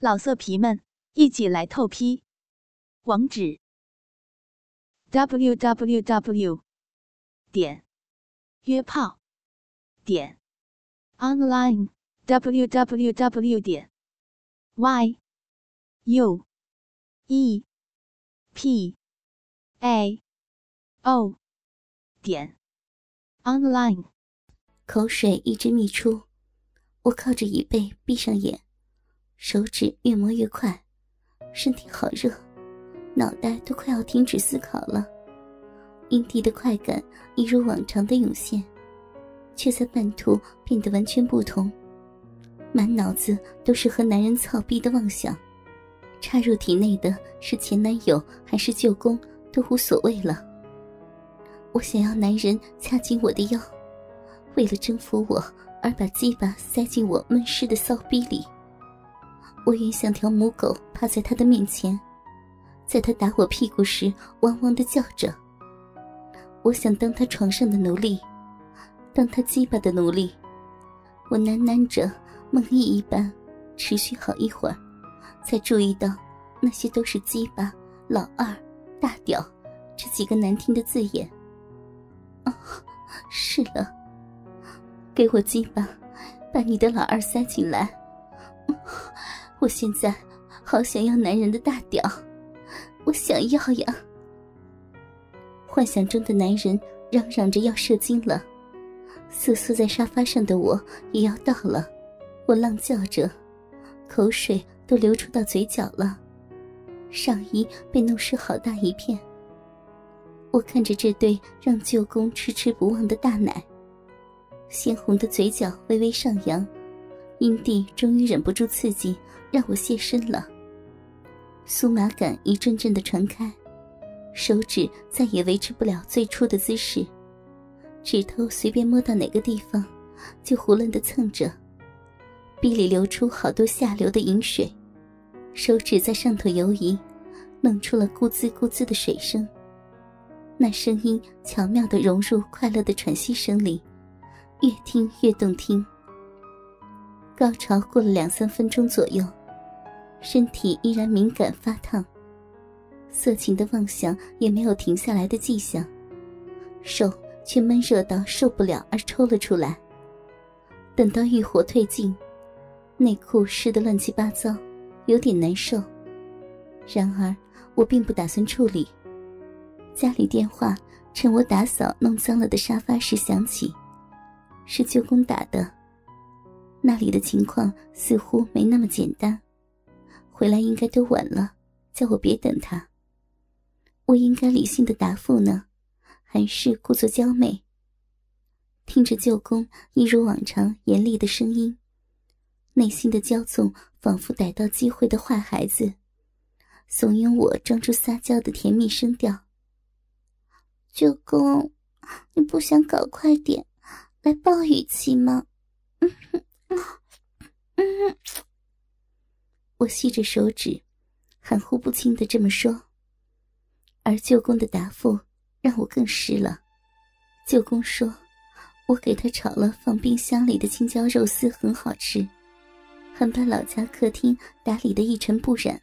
老色皮们，一起来透批！网址：w w w 点约炮点 online w w w 点 y u e p a o 点 online。口水一直泌出，我靠着椅背，闭上眼。手指越磨越快，身体好热，脑袋都快要停止思考了。阴蒂的快感一如往常的涌现，却在半途变得完全不同。满脑子都是和男人操逼的妄想，插入体内的是前男友还是旧公都无所谓了。我想要男人掐紧我的腰，为了征服我而把鸡巴塞进我闷湿的骚逼里。我愿像条母狗趴在他的面前，在他打我屁股时汪汪的叫着。我想当他床上的奴隶，当他鸡巴的奴隶。我喃喃着，梦呓一般，持续好一会儿，才注意到那些都是鸡巴、老二、大屌这几个难听的字眼。啊，是了，给我鸡巴，把你的老二塞进来。我现在好想要男人的大屌，我想要呀！幻想中的男人嚷嚷着要射精了，瑟瑟在沙发上的我也要到了，我浪叫着，口水都流出到嘴角了，上衣被弄湿好大一片。我看着这对让舅公迟迟不忘的大奶，鲜红的嘴角微微上扬，阴蒂终于忍不住刺激。让我现身了，酥麻感一阵阵的传开，手指再也维持不了最初的姿势，指头随便摸到哪个地方，就胡乱的蹭着，鼻里流出好多下流的饮水，手指在上头游移，弄出了咕滋咕滋的水声，那声音巧妙的融入快乐的喘息声里，越听越动听。高潮过了两三分钟左右。身体依然敏感发烫，色情的妄想也没有停下来的迹象，手却闷热到受不了而抽了出来。等到欲火退尽，内裤湿得乱七八糟，有点难受。然而我并不打算处理。家里电话趁我打扫弄脏了的沙发时响起，是舅公打的。那里的情况似乎没那么简单。回来应该都晚了，叫我别等他。我应该理性的答复呢，还是故作娇媚？听着舅公一如往常严厉的声音，内心的骄纵仿佛逮到机会的坏孩子，怂恿我装出撒娇的甜蜜声调。舅公，你不想搞快点来抱雨琪吗？嗯嗯嗯。我吸着手指，含糊不清的这么说。而舅公的答复让我更湿了。舅公说：“我给他炒了放冰箱里的青椒肉丝，很好吃，还把老家客厅打理的一尘不染。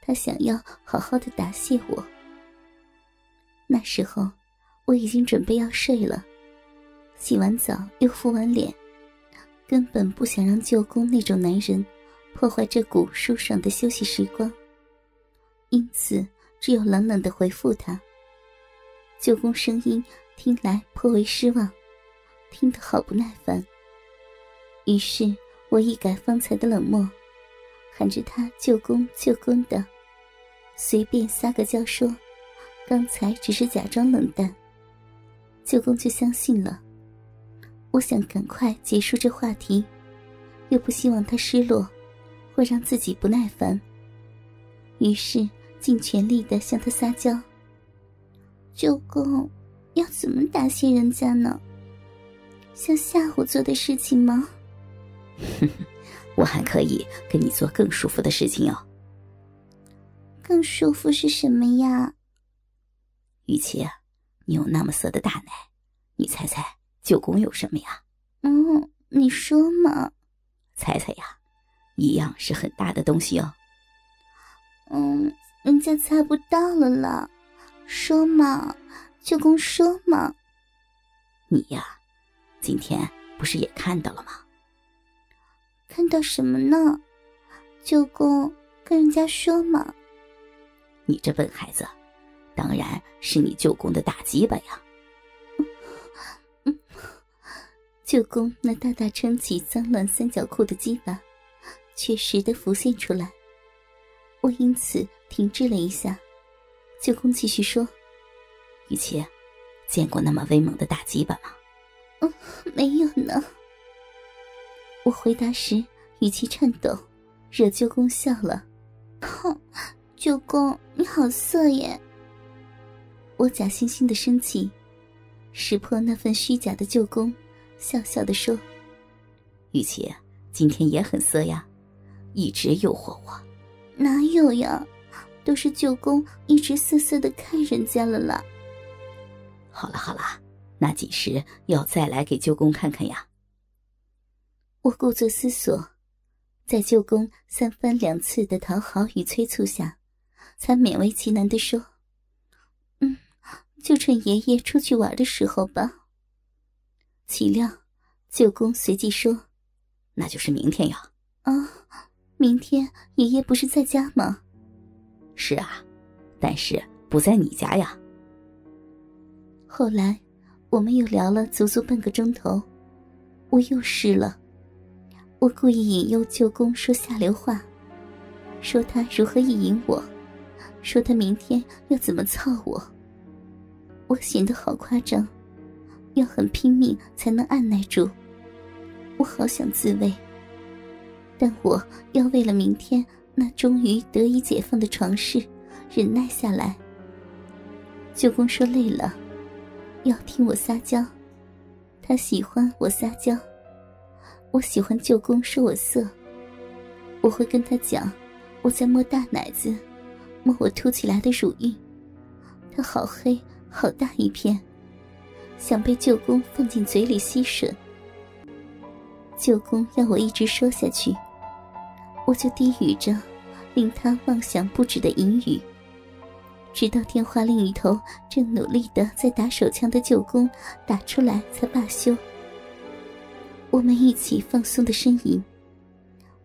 他想要好好的答谢我。”那时候我已经准备要睡了，洗完澡又敷完脸，根本不想让舅公那种男人。破坏这股舒爽的休息时光，因此只有冷冷的回复他。舅公声音听来颇为失望，听得好不耐烦。于是我一改方才的冷漠，喊着他舅公舅公的，随便撒个娇说，刚才只是假装冷淡。舅公就相信了。我想赶快结束这话题，又不希望他失落。会让自己不耐烦，于是尽全力的向他撒娇。舅公，要怎么答谢人家呢？像下午做的事情吗？我还可以给你做更舒服的事情哦。更舒服是什么呀？雨琪，你有那么色的大奶，你猜猜舅公有什么呀？嗯，你说嘛。猜猜呀。一样是很大的东西哦。嗯，人家猜不到了啦，说嘛，舅公说嘛。你呀，今天不是也看到了吗？看到什么呢？舅公跟人家说嘛。你这笨孩子，当然是你舅公的大鸡巴呀！舅公那大大撑起脏乱三角裤的鸡巴，确实的浮现出来。我因此停滞了一下。舅公继续说：“雨琪，见过那么威猛的大鸡巴吗？”“嗯，没有呢。”我回答时语气颤抖，惹舅公笑了。“哼。”舅公，你好色耶！我假惺惺的生气，识破那份虚假的舅公，笑笑的说：“玉琪，今天也很色呀，一直诱惑我。”哪有呀？都是舅公一直色色的看人家了啦。好了好了，那几时要再来给舅公看看呀？我故作思索，在舅公三番两次的讨好与催促下。才勉为其难的说：“嗯，就趁爷爷出去玩的时候吧。”岂料舅公随即说：“那就是明天呀。”“啊，明天爷爷不是在家吗？”“是啊，但是不在你家呀。”后来我们又聊了足足半个钟头，我又湿了。我故意引诱舅公说下流话，说他如何意淫我。说他明天要怎么操我，我显得好夸张，要很拼命才能按耐住。我好想自慰，但我要为了明天那终于得以解放的床事，忍耐下来。舅公说累了，要听我撒娇，他喜欢我撒娇，我喜欢舅公说我色。我会跟他讲，我在摸大奶子。摸我凸起来的乳晕，它好黑，好大一片，想被舅公放进嘴里吸吮。舅公要我一直说下去，我就低语着，令他妄想不止的淫语，直到电话另一头正努力的在打手枪的舅公打出来才罢休。我们一起放松的呻吟，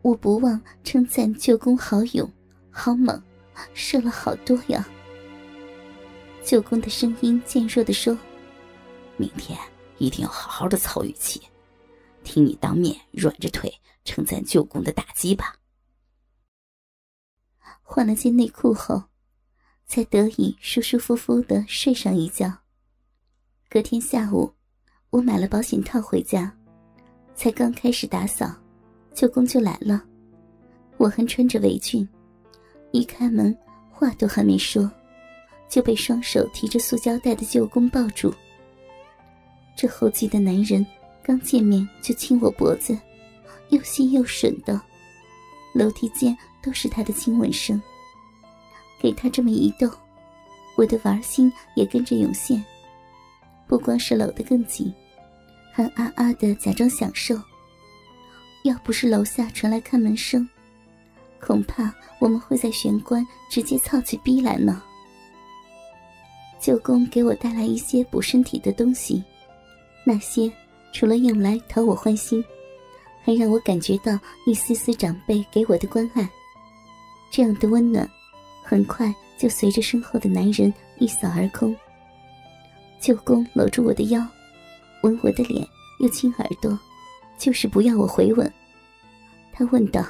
我不忘称赞舅公好勇，好猛。射了好多呀！舅公的声音渐弱的说：“明天一定要好好的操雨琪，听你当面软着腿称赞舅公的大鸡巴。”换了件内裤后，才得以舒舒服服的睡上一觉。隔天下午，我买了保险套回家，才刚开始打扫，舅公就来了。我还穿着围裙。一开门，话都还没说，就被双手提着塑胶袋的舅公抱住。这后继的男人刚见面就亲我脖子，又细又吮的，楼梯间都是他的亲吻声。给他这么一逗，我的玩心也跟着涌现，不光是搂得更紧，还啊啊的假装享受。要不是楼下传来开门声。恐怕我们会在玄关直接操起逼来呢。舅公给我带来一些补身体的东西，那些除了用来讨我欢心，还让我感觉到一丝丝长辈给我的关爱。这样的温暖，很快就随着身后的男人一扫而空。舅公搂住我的腰，吻我的脸，又亲耳朵，就是不要我回吻。他问道。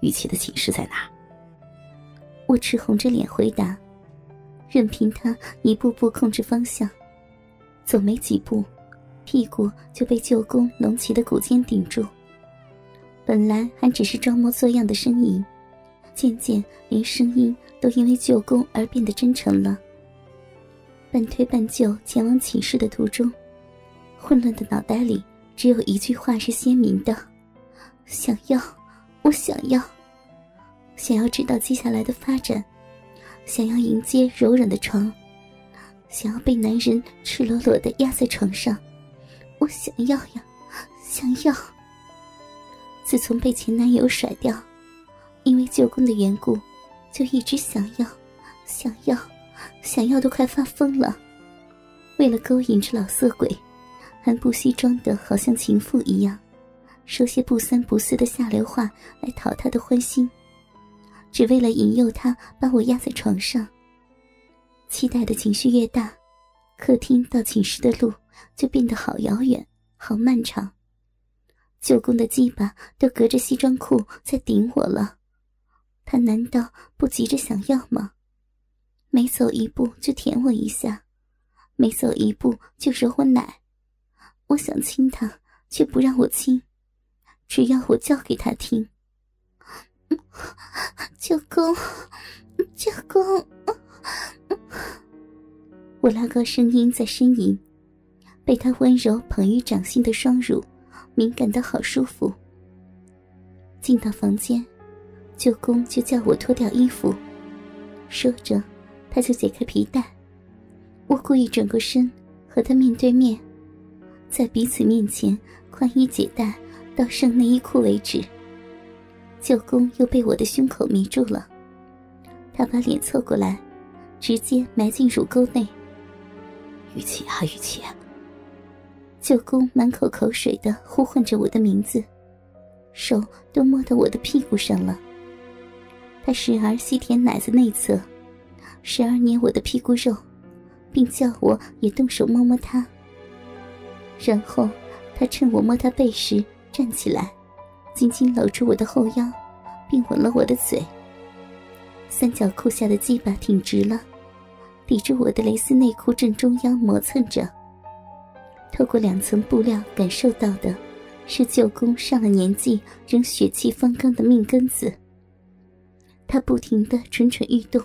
玉琪的寝室在哪？我赤红着脸回答，任凭他一步步控制方向。走没几步，屁股就被舅公隆起的骨尖顶住。本来还只是装模作样的呻吟，渐渐连声音都因为舅公而变得真诚了。半推半就前往寝室的途中，混乱的脑袋里只有一句话是鲜明的：想要。我想要，想要知道接下来的发展，想要迎接柔软的床，想要被男人赤裸裸的压在床上。我想要呀，想要。自从被前男友甩掉，因为舅公的缘故，就一直想要，想要，想要，都快发疯了。为了勾引这老色鬼，还不惜装得好像情妇一样，说些不三不四的下流话来讨他的欢心，只为了引诱他把我压在床上。期待的情绪越大，客厅到寝室的路就变得好遥远、好漫长。舅公的鸡巴都隔着西装裤在顶我了，他难道不急着想要吗？每走一步就舔我一下，每走一步就揉我奶。我想亲他，却不让我亲，只要我叫给他听。舅公，舅公。我拉高声音在呻吟，被他温柔捧于掌心的双乳，敏感的好舒服。进到房间，舅公就叫我脱掉衣服，说着，他就解开皮带。我故意转过身，和他面对面，在彼此面前宽衣解带到剩内衣裤为止。舅公又被我的胸口迷住了，他把脸凑过来。直接埋进乳沟内。雨琪啊，雨琪！舅公满口口水的呼唤着我的名字，手都摸到我的屁股上了。他时而吸舔奶子内侧，时而捏我的屁股肉，并叫我也动手摸摸他。然后他趁我摸他背时站起来，紧紧搂住我的后腰，并吻了我的嘴。三角裤下的鸡巴挺直了。抵住我的蕾丝内裤正中央磨蹭着，透过两层布料感受到的，是舅公上了年纪仍血气方刚的命根子。他不停的蠢蠢欲动，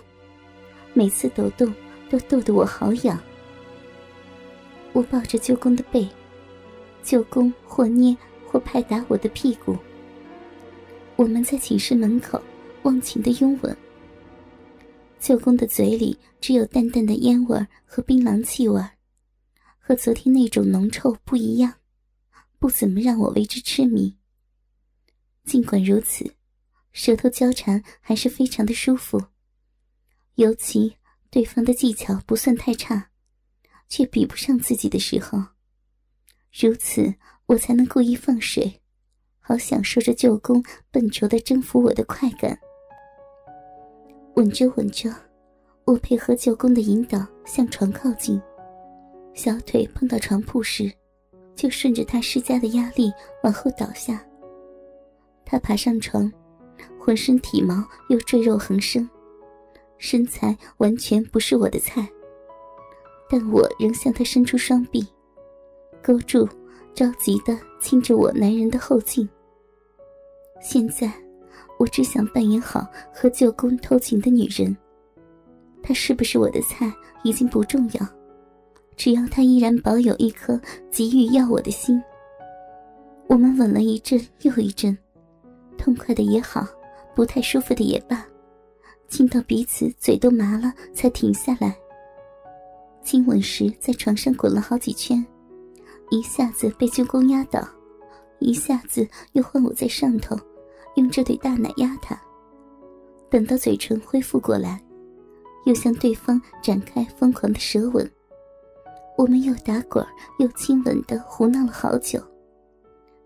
每次抖动都逗得我好痒。我抱着舅公的背，舅公或捏或拍打我的屁股。我们在寝室门口忘情的拥吻。舅公的嘴里只有淡淡的烟味和槟榔气味，和昨天那种浓臭不一样，不怎么让我为之痴迷。尽管如此，舌头交缠还是非常的舒服，尤其对方的技巧不算太差，却比不上自己的时候，如此我才能故意放水，好享受着舅公笨拙的征服我的快感。吻着吻着，我配合舅公的引导向床靠近，小腿碰到床铺时，就顺着他施加的压力往后倒下。他爬上床，浑身体毛又赘肉横生，身材完全不是我的菜，但我仍向他伸出双臂，勾住，着急的亲着我男人的后颈。现在。我只想扮演好和舅公偷情的女人。他是不是我的菜已经不重要，只要他依然保有一颗急于要我的心。我们吻了一阵又一阵，痛快的也好，不太舒服的也罢，亲到彼此嘴都麻了才停下来。亲吻时在床上滚了好几圈，一下子被舅公压倒，一下子又换我在上头。用这对大奶压他，等到嘴唇恢复过来，又向对方展开疯狂的舌吻。我们又打滚又亲吻的胡闹了好久，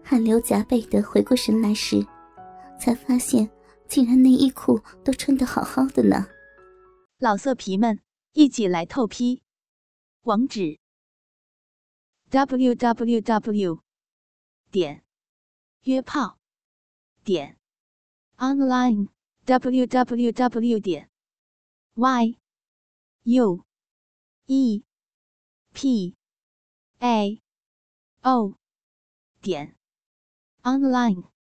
汗流浃背的回过神来时，才发现竟然内衣裤都穿得好好的呢。老色皮们，一起来透批，网址：w w w. 点约炮点。online www 点 y u e p a o 点 online。